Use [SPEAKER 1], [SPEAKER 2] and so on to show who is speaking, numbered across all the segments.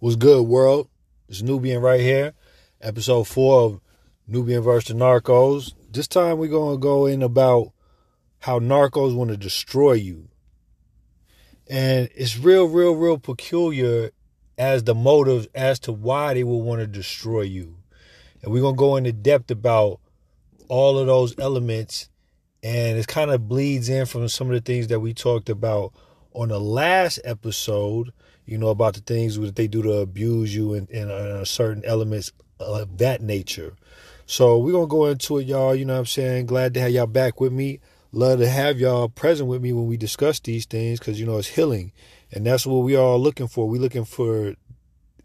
[SPEAKER 1] What's good, world? It's Nubian right here. Episode four of Nubian versus Narcos. This time we're gonna go in about how narcos want to destroy you. And it's real, real, real peculiar as the motives as to why they will want to destroy you. And we're gonna go into depth about all of those elements. And it kind of bleeds in from some of the things that we talked about on the last episode you know, about the things that they do to abuse you and, uh, certain elements of that nature. So we're going to go into it, y'all. You know what I'm saying? Glad to have y'all back with me. Love to have y'all present with me when we discuss these things because, you know, it's healing. And that's what we are looking for. We're looking for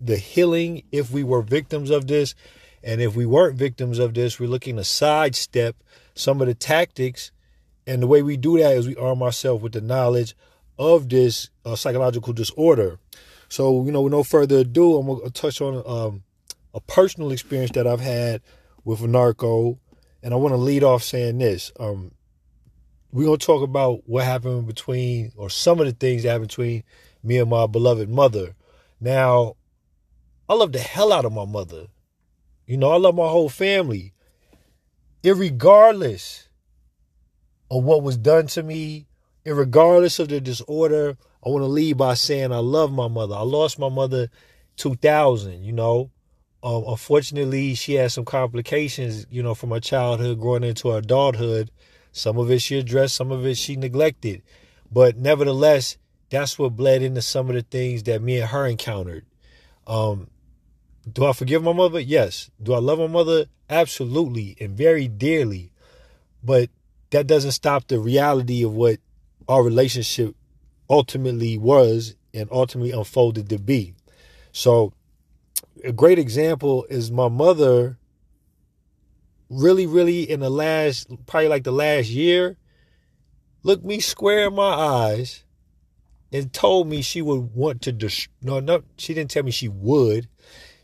[SPEAKER 1] the healing if we were victims of this. And if we weren't victims of this, we're looking to sidestep some of the tactics. And the way we do that is we arm ourselves with the knowledge of this uh, psychological disorder. So, you know, with no further ado, I'm going to touch on um, a personal experience that I've had with a narco. And I want to lead off saying this. Um, we're going to talk about what happened between, or some of the things that happened between me and my beloved mother. Now, I love the hell out of my mother. You know, I love my whole family. Irregardless of what was done to me, and regardless of the disorder, I want to lead by saying I love my mother. I lost my mother 2000, you know. Um, unfortunately, she had some complications, you know, from her childhood growing into her adulthood. Some of it she addressed, some of it she neglected. But nevertheless, that's what bled into some of the things that me and her encountered. Um, do I forgive my mother? Yes. Do I love my mother? Absolutely and very dearly. But that doesn't stop the reality of what our relationship ultimately was and ultimately unfolded to be. So, a great example is my mother really, really in the last, probably like the last year, looked me square in my eyes and told me she would want to, dis- no, no, she didn't tell me she would.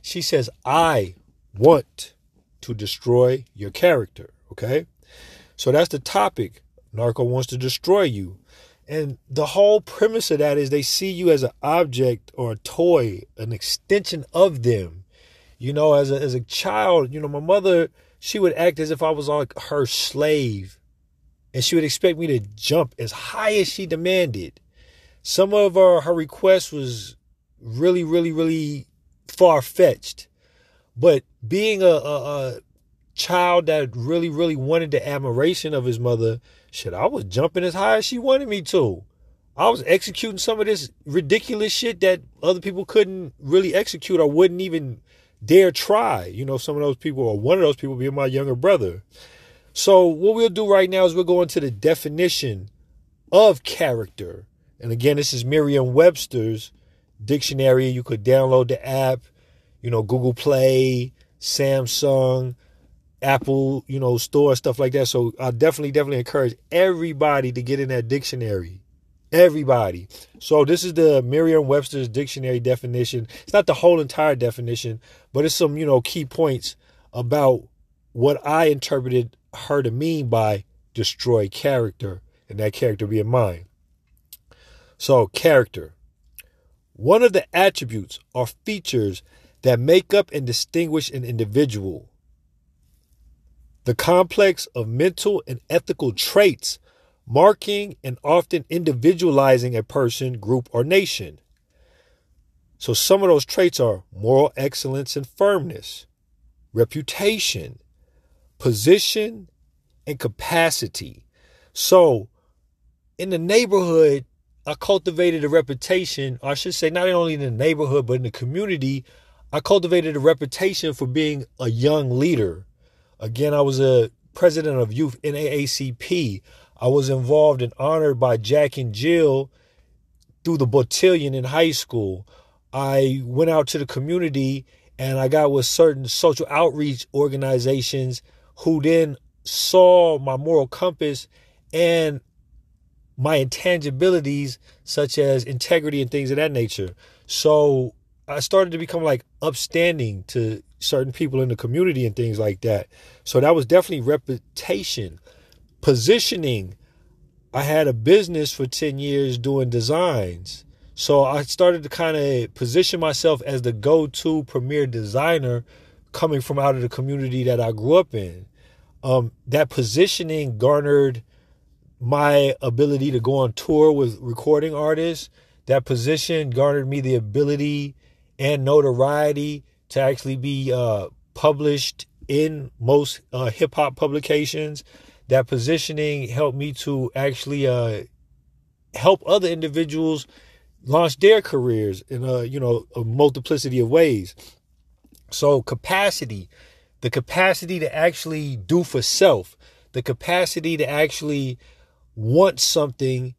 [SPEAKER 1] She says, I want to destroy your character. Okay. So that's the topic. Narco wants to destroy you. And the whole premise of that is they see you as an object or a toy, an extension of them. You know, as a, as a child, you know, my mother, she would act as if I was like her slave. And she would expect me to jump as high as she demanded. Some of her, her requests was really, really, really far fetched. But being a, a, a child that really, really wanted the admiration of his mother, shit, I was jumping as high as she wanted me to. I was executing some of this ridiculous shit that other people couldn't really execute or wouldn't even dare try. You know, some of those people, or one of those people being my younger brother. So, what we'll do right now is we'll go into the definition of character. And again, this is Merriam Webster's dictionary. You could download the app, you know, Google Play, Samsung, Apple, you know, store, stuff like that. So I definitely, definitely encourage everybody to get in that dictionary. Everybody. So this is the Merriam-Webster's dictionary definition. It's not the whole entire definition, but it's some, you know, key points about what I interpreted her to mean by destroy character, and that character being mine. So, character. One of the attributes or features that make up and distinguish an individual the complex of mental and ethical traits marking and often individualizing a person, group, or nation. So, some of those traits are moral excellence and firmness, reputation, position, and capacity. So, in the neighborhood, I cultivated a reputation, I should say, not only in the neighborhood, but in the community, I cultivated a reputation for being a young leader, Again, I was a president of youth NAACP. I was involved and honored by Jack and Jill through the battalion in high school. I went out to the community and I got with certain social outreach organizations who then saw my moral compass and my intangibilities such as integrity and things of that nature. So I started to become like upstanding to certain people in the community and things like that. So that was definitely reputation. Positioning. I had a business for 10 years doing designs. So I started to kind of position myself as the go-to premier designer coming from out of the community that I grew up in. Um, that positioning garnered my ability to go on tour with recording artists. That position garnered me the ability and notoriety to actually be uh, published in most uh, hip hop publications. That positioning helped me to actually uh, help other individuals launch their careers in a you know a multiplicity of ways. So capacity, the capacity to actually do for self, the capacity to actually want something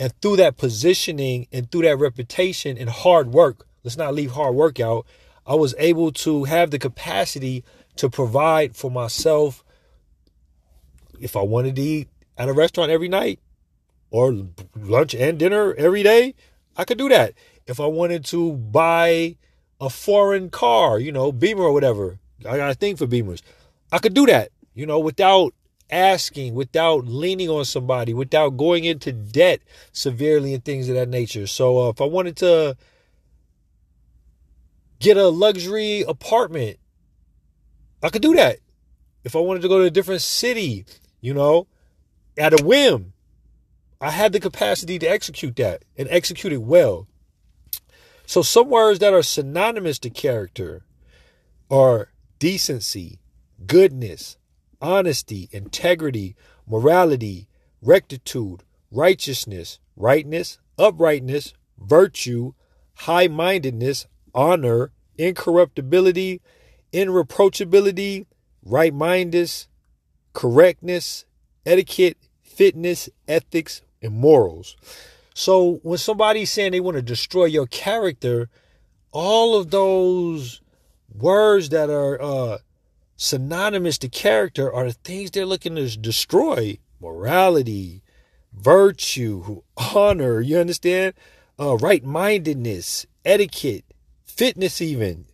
[SPEAKER 1] and through that positioning and through that reputation and hard work, let's not leave hard work out, I was able to have the capacity to provide for myself if I wanted to eat at a restaurant every night or lunch and dinner every day, I could do that. If I wanted to buy a foreign car, you know, Beamer or whatever, I got a thing for Beamers. I could do that, you know, without asking, without leaning on somebody, without going into debt severely and things of that nature. So uh, if I wanted to get a luxury apartment, I could do that. If I wanted to go to a different city, you know, at a whim, I had the capacity to execute that and execute it well. So some words that are synonymous to character are decency, goodness, honesty, integrity, morality, rectitude, righteousness, rightness, uprightness, virtue, high mindedness, honor, incorruptibility, irreproachability, right mindedness, correctness, etiquette, fitness, ethics, and morals. So when somebody's saying they want to destroy your character, all of those words that are uh, synonymous to character are the things they're looking to destroy morality, virtue, honor, you understand? Uh, right mindedness, etiquette, fitness, even.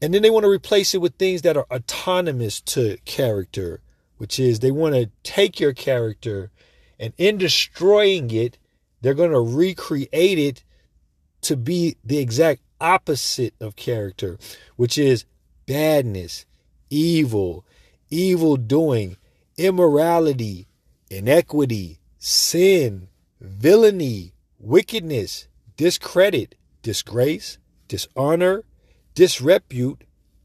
[SPEAKER 1] And then they want to replace it with things that are autonomous to character, which is they want to take your character and in destroying it, they're going to recreate it to be the exact opposite of character, which is badness, evil, evil doing, immorality, inequity, sin, villainy, wickedness, discredit, disgrace, dishonor, disrepute,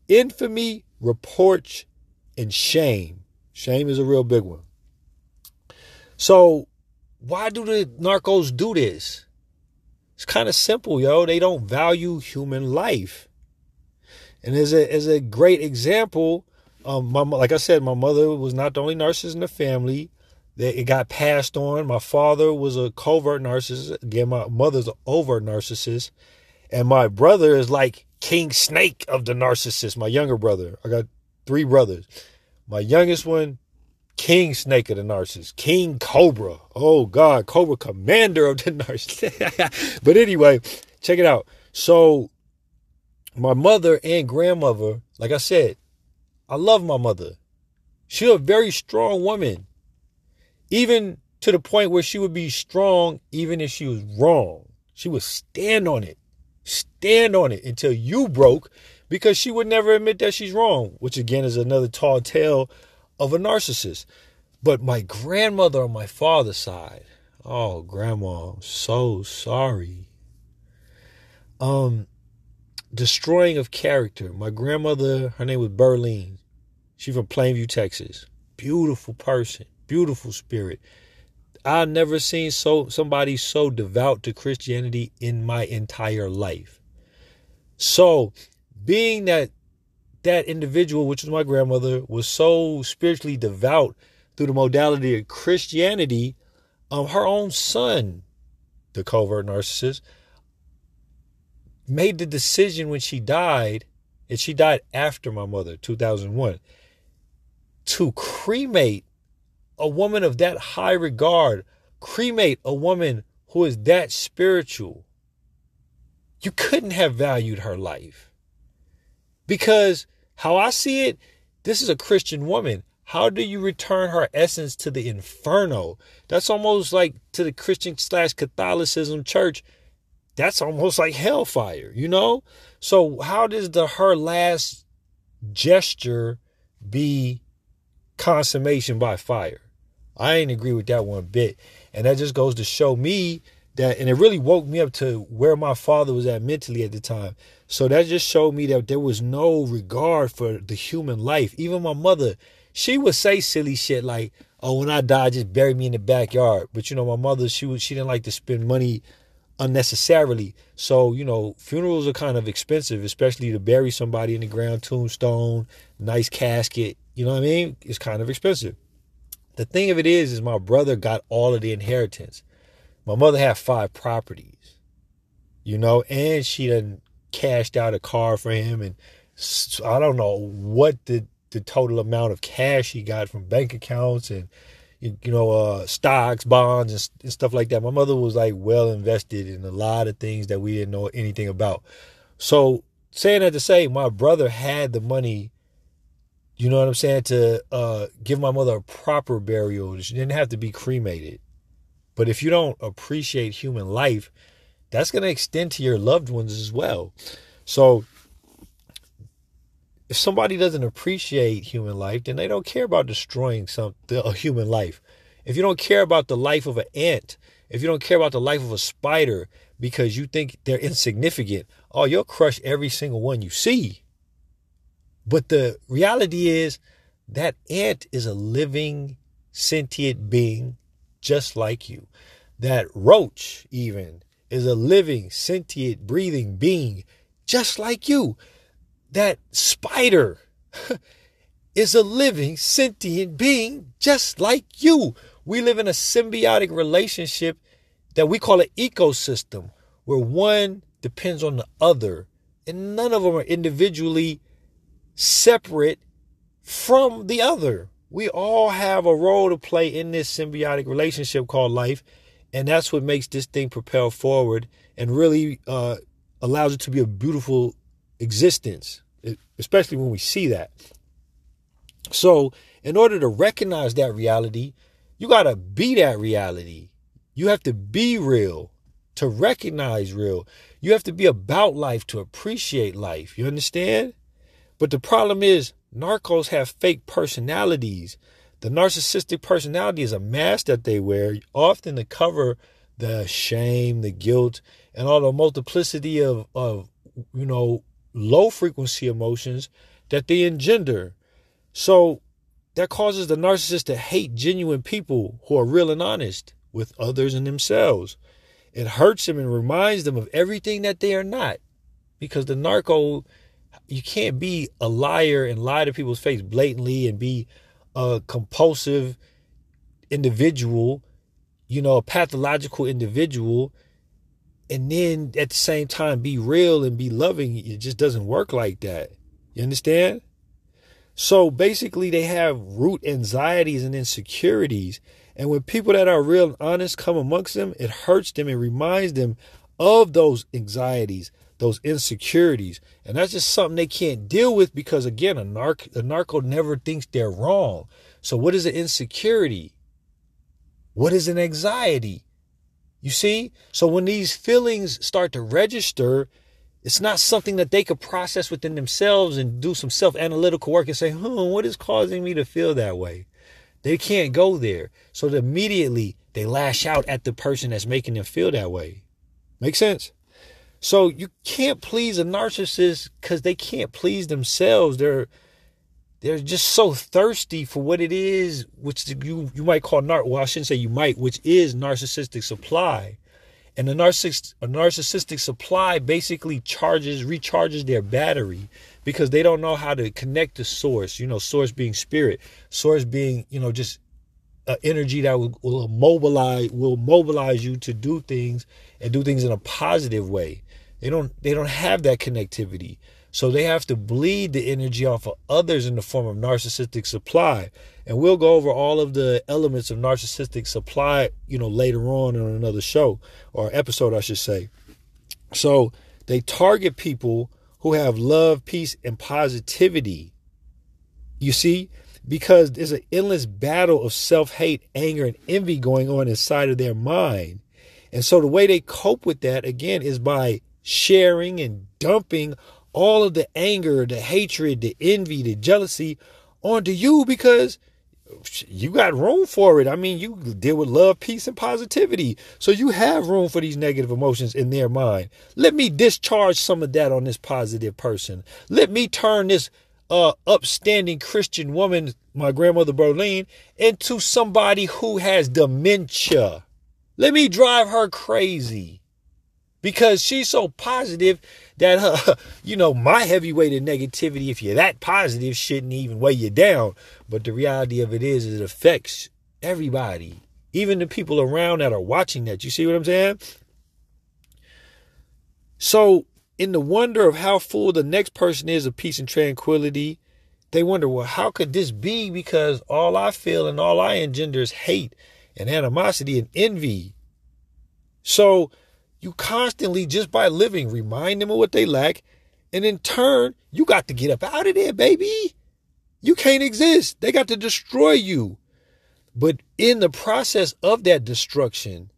[SPEAKER 1] infamy, reproach, and shame. Shame is a real big one. So, why do the narcos do this? It's kind of simple, yo. They don't value human life. And as a as a great example, um, my like I said, my mother was not the only narcissist in the family. That it got passed on. My father was a covert narcissist. Again, my mother's an overt narcissist, and my brother is like King Snake of the narcissist. My younger brother. I got three brothers. My youngest one, King Snake of the narcissist, King Cobra. Oh God, Cobra Commander of the narcissist. but anyway, check it out. So my mother and grandmother, like I said, I love my mother. She's a very strong woman. Even to the point where she would be strong even if she was wrong. She would stand on it. Stand on it until you broke because she would never admit that she's wrong, which again is another tall tale of a narcissist. But my grandmother on my father's side, oh grandma, I'm so sorry. Um destroying of character. My grandmother, her name was Berlin. She from Plainview, Texas. Beautiful person, beautiful spirit. I've never seen so somebody so devout to Christianity in my entire life. So, being that that individual, which was my grandmother, was so spiritually devout through the modality of Christianity, um, her own son, the covert narcissist, made the decision when she died, and she died after my mother, 2001, to cremate a woman of that high regard, cremate a woman who is that spiritual. You couldn't have valued her life. Because how I see it, this is a Christian woman. How do you return her essence to the inferno? That's almost like to the Christian slash Catholicism church that's almost like hellfire, you know? So how does the her last gesture be consummation by fire? I ain't agree with that one bit. And that just goes to show me that and it really woke me up to where my father was at mentally at the time. So that just showed me that there was no regard for the human life. Even my mother, she would say silly shit like, "Oh, when I die, just bury me in the backyard." But you know, my mother, she she didn't like to spend money unnecessarily. So, you know, funerals are kind of expensive, especially to bury somebody in the ground, tombstone, nice casket. You know what I mean? It's kind of expensive. The thing of it is, is my brother got all of the inheritance. My mother had five properties, you know, and she done cashed out a car for him. And I don't know what the, the total amount of cash he got from bank accounts and you, know, uh, stocks, bonds, and, and, stuff like that. My mother was like well invested in a lot of things that we didn't know anything about. So, saying that to say, my brother had the money, you know what I'm saying, to uh, give my mother a proper burial. She didn't have to be cremated. But if you don't appreciate human life, that's going to extend to your loved ones as well. So, if somebody doesn't appreciate human life, then they don't care about destroying some a human life. If you don't care about the life of an ant, if you don't care about the life of a spider because you think they're insignificant, oh, you'll crush every single one you see. But the reality is that ant is a living, sentient being just like you. That roach, even, is a living, sentient, breathing being just like you that spider is a living, sentient being just like you. We live in a symbiotic relationship that we call an ecosystem, where one depends on the other, and none of them are individually separate from the other. We all have a role to play in this symbiotic relationship called life, and that's what makes this thing propel forward and really uh, allows it to be a beautiful existence, especially when we see that. So, in order to recognize that reality, you got to be that reality. You have to be real to recognize real. You have to be about life to appreciate life. You understand? But the problem is, narcos have fake personalities. The narcissistic personality is a mask that they wear, often to cover the shame, the guilt, and all the multiplicity of, of you know, low frequency emotions that they engender. So that causes the narcissist to hate genuine people who are real and honest with others and themselves. It hurts them and reminds them of everything that they are not. Because the narco, you can't be a liar and lie to people's face blatantly and be a compulsive individual, you know, a pathological individual and then at the same time be real and be loving. It just doesn't work like that. You understand? So basically, they have root anxieties and insecurities. And when people that are real and honest come amongst them, it hurts them and reminds them of those anxieties, those insecurities. And that's just something they can't deal with because, again, a, a narco never thinks they're wrong. So, what is an insecurity? What is an anxiety? You see? So when these feelings start to register, it's not something that they could process within themselves and do some self analytical work and say, hmm, what is causing me to feel that way? They can't go there. So immediately they lash out at the person that's making them feel that way. Make sense? So you can't please a narcissist because they can't please themselves. They're they're just so thirsty for what it is, which you you might call nar. Well, I shouldn't say you might, which is narcissistic supply, and the narcissist a narcissistic supply basically charges recharges their battery because they don't know how to connect to source. You know, source being spirit, source being you know just energy that will, will mobilize will mobilize you to do things and do things in a positive way. They don't they don't have that connectivity. So they have to bleed the energy off of others in the form of narcissistic supply. And we'll go over all of the elements of narcissistic supply, you know, later on in another show or episode, I should say. So they target people who have love, peace, and positivity. You see, because there's an endless battle of self hate, anger, and envy going on inside of their mind. And so the way they cope with that, again, is by sharing and dumping all of the anger, the hatred, the envy, the jealousy onto you because you got room for it. I mean, you deal with love, peace, and positivity. So you have room for these negative emotions in their mind. Let me discharge some of that on this positive person. Let me turn this uh, upstanding Christian woman, my grandmother Berlin, into somebody who has dementia. Let me drive her crazy. Because she's so positive that uh, you know my heavyweight of negativity if you're that positive shouldn't even weigh you down. But the reality of it is it affects everybody. Even the people around that are watching that. You see what i'm saying? So in the wonder of how full the next person is of peace and tranquility they wonder well how could this be because all i feel and all i engender is hate and animosity and envy so you constantly, just by living, remind them of what they lack. And in turn, you got to get up out of there, baby. You can't exist. They got to destroy you. But in the process of that destruction,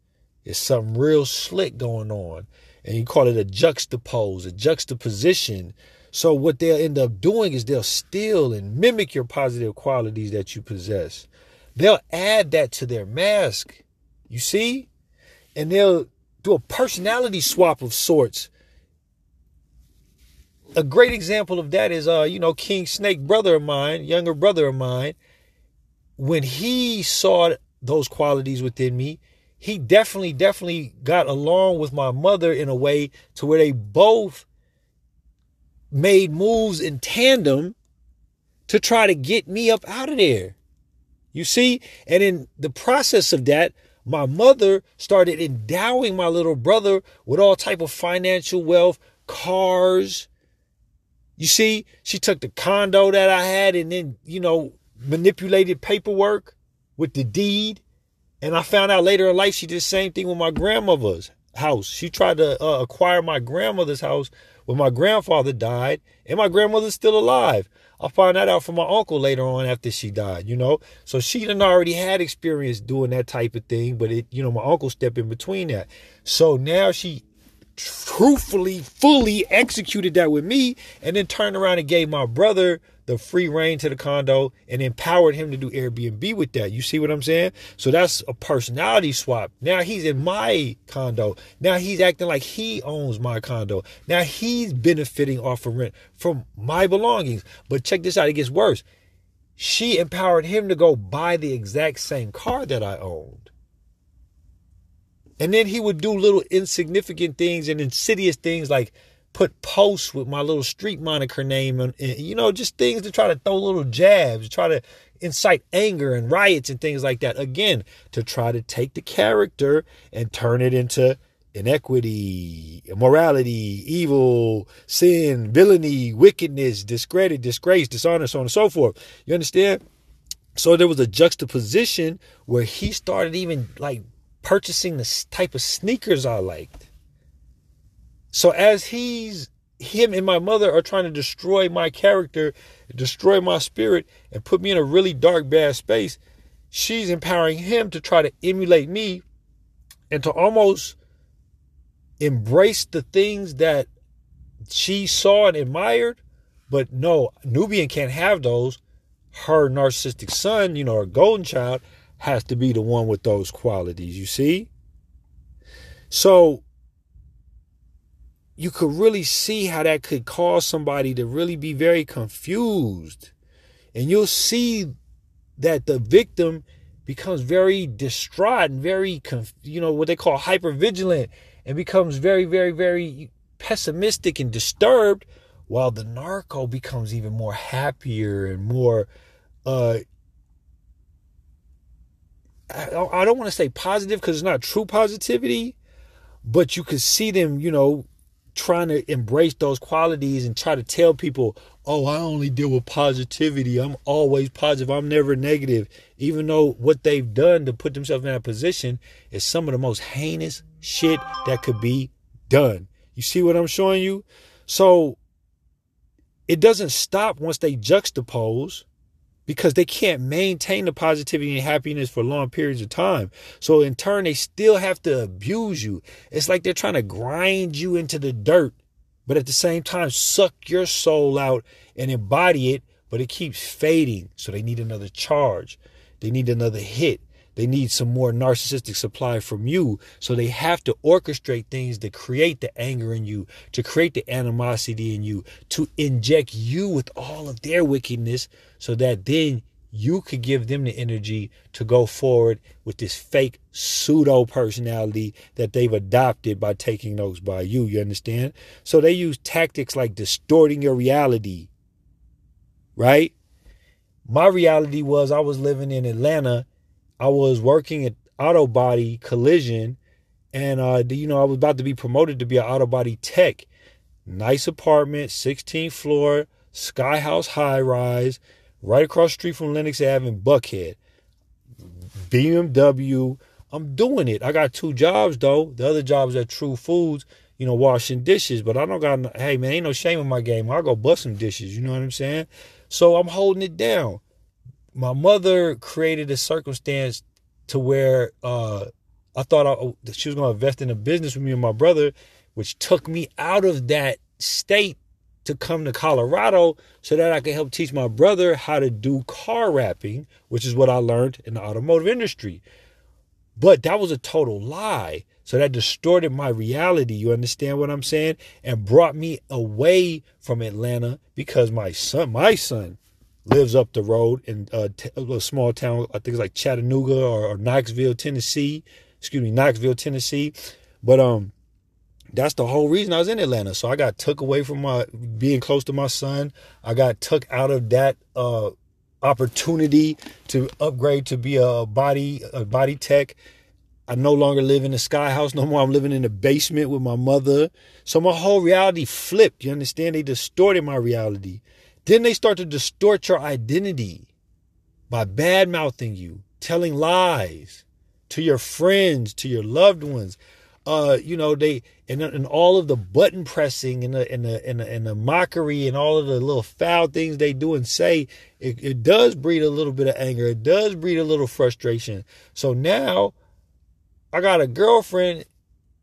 [SPEAKER 1] is something real slick going on. And you call it a juxtapose, a juxtaposition. So what they'll end up doing is they'll steal and mimic your positive qualities that you possess. They'll add that to their mask. You see? And they'll do a personality swap of sorts. A great example of that is, uh, you know, King Snake, brother of mine, younger brother of mine. When he saw those qualities within me, he definitely, definitely got along with my mother in a way to where they both made moves in tandem to try to get me up out of there. You see? And in the process of that, my mother started endowing my little brother with all type of financial wealth, cars. You see, she took the condo that I had and then, you know, manipulated paperwork with the deed. And I found out later in life she did the same thing with my grandmother's house. She tried to uh, acquire my grandmother's house when my grandfather died, and my grandmother's still alive. I found that out from my uncle later on after she died, you know. So she done already had experience doing that type of thing, but it, you know, my uncle stepped in between that. So now she truthfully, fully executed that with me, and then turned around and gave my brother the free reign to the condo and empowered him to do Airbnb with that. You see what I'm saying? So that's a personality swap. Now he's in my condo. Now he's acting like he owns my condo. Now he's benefiting off of rent from my belongings. But check this out, it gets worse. She empowered him to go buy the exact same car that I owned. And then he would do little insignificant things and insidious things like put posts with my little street moniker name and, and, you know just things to try to throw little jabs try to incite anger and riots and things like that. Again to try to take the character and turn it into inequity immorality evil sin villainy wickedness discredit disgrace dishonor so on and so forth. You understand? So there was a juxtaposition where he started even like purchasing the type of sneakers i liked so as he's him and my mother are trying to destroy my character, destroy my spirit, and put me in a really dark, bad space, she's empowering him to try to emulate me and to almost embrace the things that she saw and admired. But no, Nubian can't have those. Her narcissistic son, you know, her golden child, has to be the one with those qualities, you see? So you could really see how that could cause somebody to really be very confused. And you'll see that the victim becomes very distraught and very, you know, what they call hyper vigilant and becomes very, very, very pessimistic and disturbed while the narco becomes even more happier and more, uh, I don't want to say positive because it's not true positivity, but you could see them, you know, trying to embrace those qualities and try to tell people, oh, I only deal with positivity. I'm always positive. I'm never negative. Even though what they've done to put themselves in that position is some of the most heinous shit that could be done. You see what I'm showing you? So it doesn't stop once they juxtapose because they can't maintain the positivity and happiness for long periods of time. So in turn, they still have to abuse you. It's like they're trying to grind you into the dirt, but at the same time, suck your soul out and embody it, but it keeps fading. So they need another charge. They need another hit. They need some more narcissistic supply from you. So they have to orchestrate things to create the anger in you, to create the animosity in you, to inject you with all of their wickedness so that then you could give them the energy to go forward with this fake pseudo personality that they've adopted by taking notes by you. You understand? So they use tactics like distorting your reality, right? My reality was I was living in Atlanta I was working at Auto Body Collision, and uh, you know I was about to be promoted to be an auto body tech. Nice apartment, 16th floor, sky house high rise, right across street from Lenox Ave in Buckhead. BMW. I'm doing it. I got two jobs though. The other jobs at True Foods, you know, washing dishes. But I don't got. No, hey man, ain't no shame in my game. I'll go bust some dishes. You know what I'm saying? So I'm holding it down my mother created a circumstance to where uh, I thought I, she was going to invest in a business with me and my brother, which took me out of that state to come to Colorado so that I could help teach my brother how to do car wrapping, which is what I learned in the automotive industry. But that was a total lie. So that distorted my reality. You understand what I'm saying? And brought me away from Atlanta because my son, my son, lives up the road in a, t- a small town. I think it's like Chattanooga or, or Knoxville, Tennessee. Excuse me, Knoxville, Tennessee. But um, that's the whole reason I was in Atlanta. So I got took away from my being close to my son. I got took out of that uh, opportunity to upgrade to be a body a body tech. I no longer live in the sky house no more. I'm living in the basement with my mother. So my whole reality flipped. You understand? They distorted my reality. Then they start to distort your identity by bad mouthing you, telling lies to your friends, to your loved ones. Uh, you know, they and, and all of the button pressing and the and the, and the and the mockery and all of the little foul things they do and say, it, it does breed a little bit of anger. It does breed a little frustration. So now I got a girlfriend,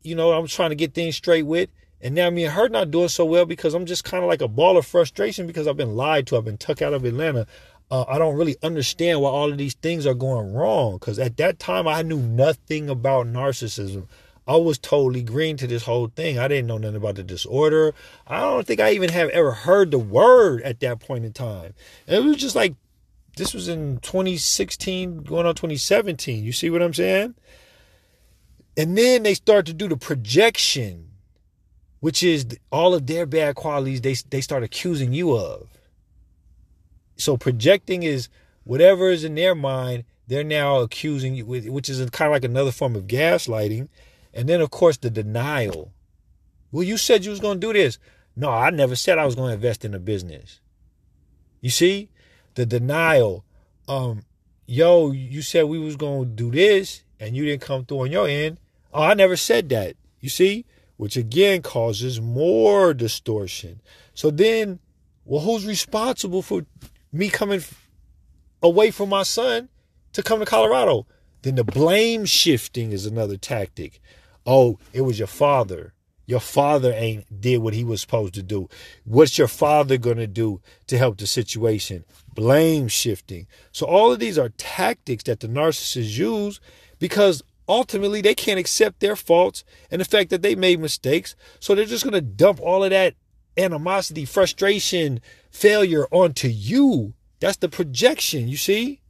[SPEAKER 1] you know, I'm trying to get things straight with. And now me and her not doing so well because I'm just kind of like a ball of frustration because I've been lied to. I've been tucked out of Atlanta. Uh, I don't really understand why all of these things are going wrong. Because at that time, I knew nothing about narcissism. I was totally green to this whole thing. I didn't know nothing about the disorder. I don't think I even have ever heard the word at that point in time. And it was just like, this was in 2016, going on 2017. You see what I'm saying? And then they start to do the projection which is all of their bad qualities they, they start accusing you of. So projecting is whatever is in their mind, they're now accusing you with, which is kind of like another form of gaslighting. And then of course the denial. Well, you said you was going to do this. No, I never said I was going to invest in a business. You see? The denial. Um, yo, you said we was going to do this and you didn't come through on your end. Oh, I never said that. You see? Which again causes more distortion. So then, well, who's responsible for me coming away from my son to come to Colorado? Then the blame shifting is another tactic. Oh, it was your father. Your father ain't did what he was supposed to do. What's your father going to do to help the situation? Blame shifting. So all of these are tactics that the narcissists use because ultimately they can't accept their faults and the fact that they made mistakes. So they're just going to dump all of that animosity, frustration, failure onto you. That's the projection, you see?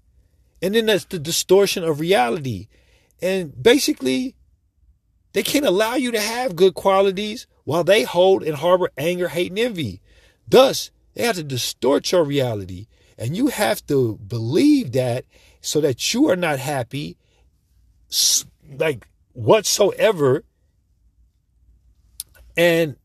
[SPEAKER 1] And then that's the distortion of reality. And basically, they can't allow you to have good qualities while they hold and harbor anger, hate, and envy. Thus, they have to distort your reality. And you have to believe that so that you are not happy like whatsoever. And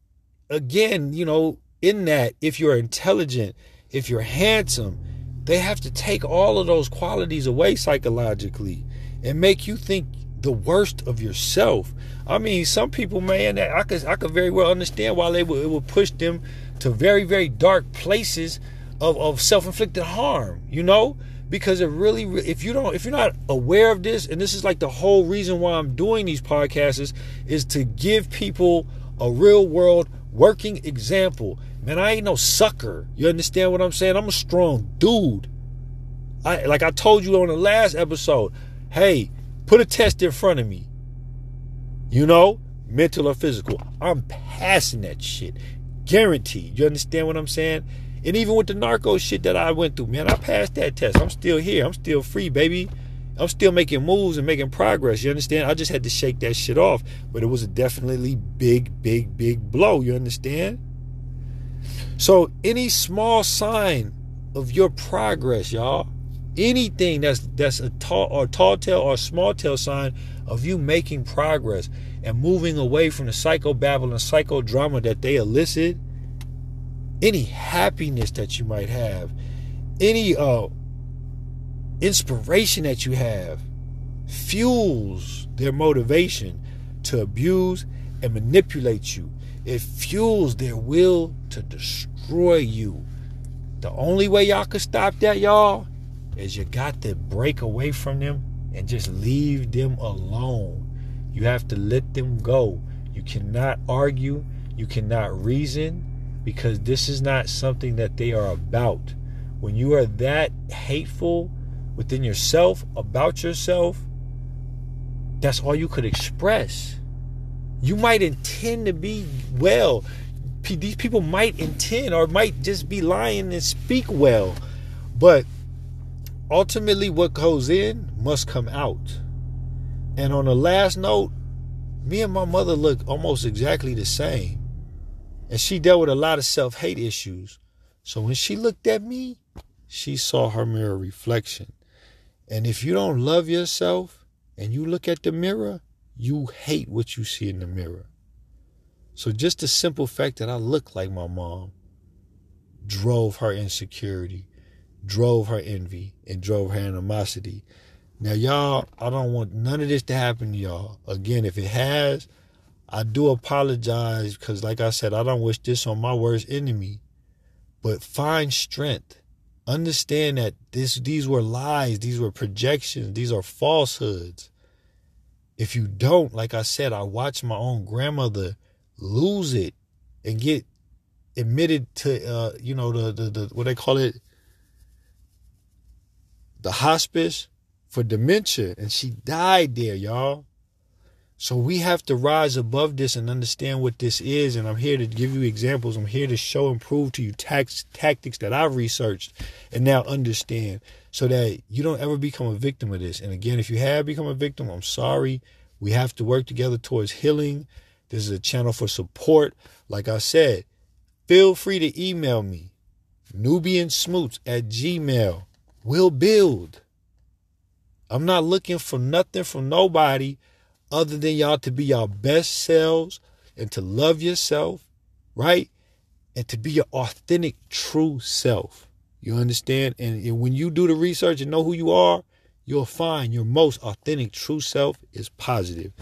[SPEAKER 1] again, you know, in that, if you're intelligent, if you're handsome, they have to take all of those qualities away psychologically and make you think the worst of yourself. I mean, some people, man, I could I could very well understand why they would it would push them to very very dark places of, of self-inflicted harm, you know? Because it really if you don't if you're not aware of this, and this is like the whole reason why I'm doing these podcasts is, is to give people a real world working example. Man, I ain't no sucker. You understand what I'm saying? I'm a strong dude. I like I told you on the last episode, hey, put a test in front of me. You know, mental or physical. I'm passing that shit. Guaranteed. You understand what I'm saying? And even with the narco shit that I went through, man, I passed that test. I'm still here. I'm still free, baby. I'm still making moves and making progress. You understand? I just had to shake that shit off. But it was a definitely big, big, big blow. You understand? So any small sign of your progress, y'all, anything that's that's a tall or tall tale or small tail sign of you making progress and moving away from the psychobabble and psychodrama that they elicit, any happiness that you might have, any uh, inspiration that you have, fuels their motivation to abuse and manipulate you. It fuels their will to destroy you. The only way y'all can stop that, y'all, is you got to break away from them and just leave them alone. You have to let them go. You cannot argue, you cannot reason because this is not something that they are about. When you are that hateful within yourself, about yourself, that's all you could express. You might intend to be well. These people might intend or might just be lying and speak well. But ultimately, what goes in must come out. And on the last note, me and my mother look almost exactly the same. And she dealt with a lot of self hate issues. So when she looked at me, she saw her mirror reflection. And if you don't love yourself and you look at the mirror, you hate what you see in the mirror. So just the simple fact that I look like my mom drove her insecurity, drove her envy, and drove her animosity. Now, y'all, I don't want none of this to happen to y'all. Again, if it has, I do apologize because, like I said, I don't wish this on my worst enemy. But find strength. Understand that this these were lies, these were projections, these are falsehoods. If you don't, like I said, I watched my own grandmother lose it and get admitted to uh, you know, the, the the what they call it, the hospice for dementia, and she died there, y'all. So we have to rise above this and understand what this is. And I'm here to give you examples. I'm here to show and prove to you tax, tactics that I've researched and now understand so that you don't ever become a victim of this. And again, if you have become a victim, I'm sorry. We have to work together towards healing. This is a channel for support. Like I said, feel free to email me, Nubian Smoots at Gmail. We'll build. I'm not looking for nothing from nobody other than y'all to be your best selves and to love yourself, right? And to be your authentic, true self. You understand? And, and when you do the research and know who you are, you'll find your most authentic, true self is positive.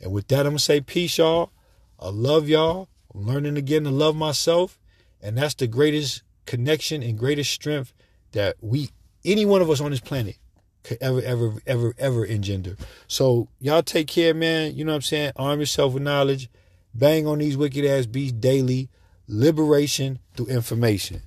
[SPEAKER 1] And with that, I'm going to say peace, y'all. I love y'all. I'm learning again to love myself. And that's the greatest connection and greatest strength that we, any one of us on this planet, could ever, ever, ever, ever engender. So y'all take care, man. You know what I'm saying? Arm yourself with knowledge. Bang on these wicked ass beasts daily. Liberation through information.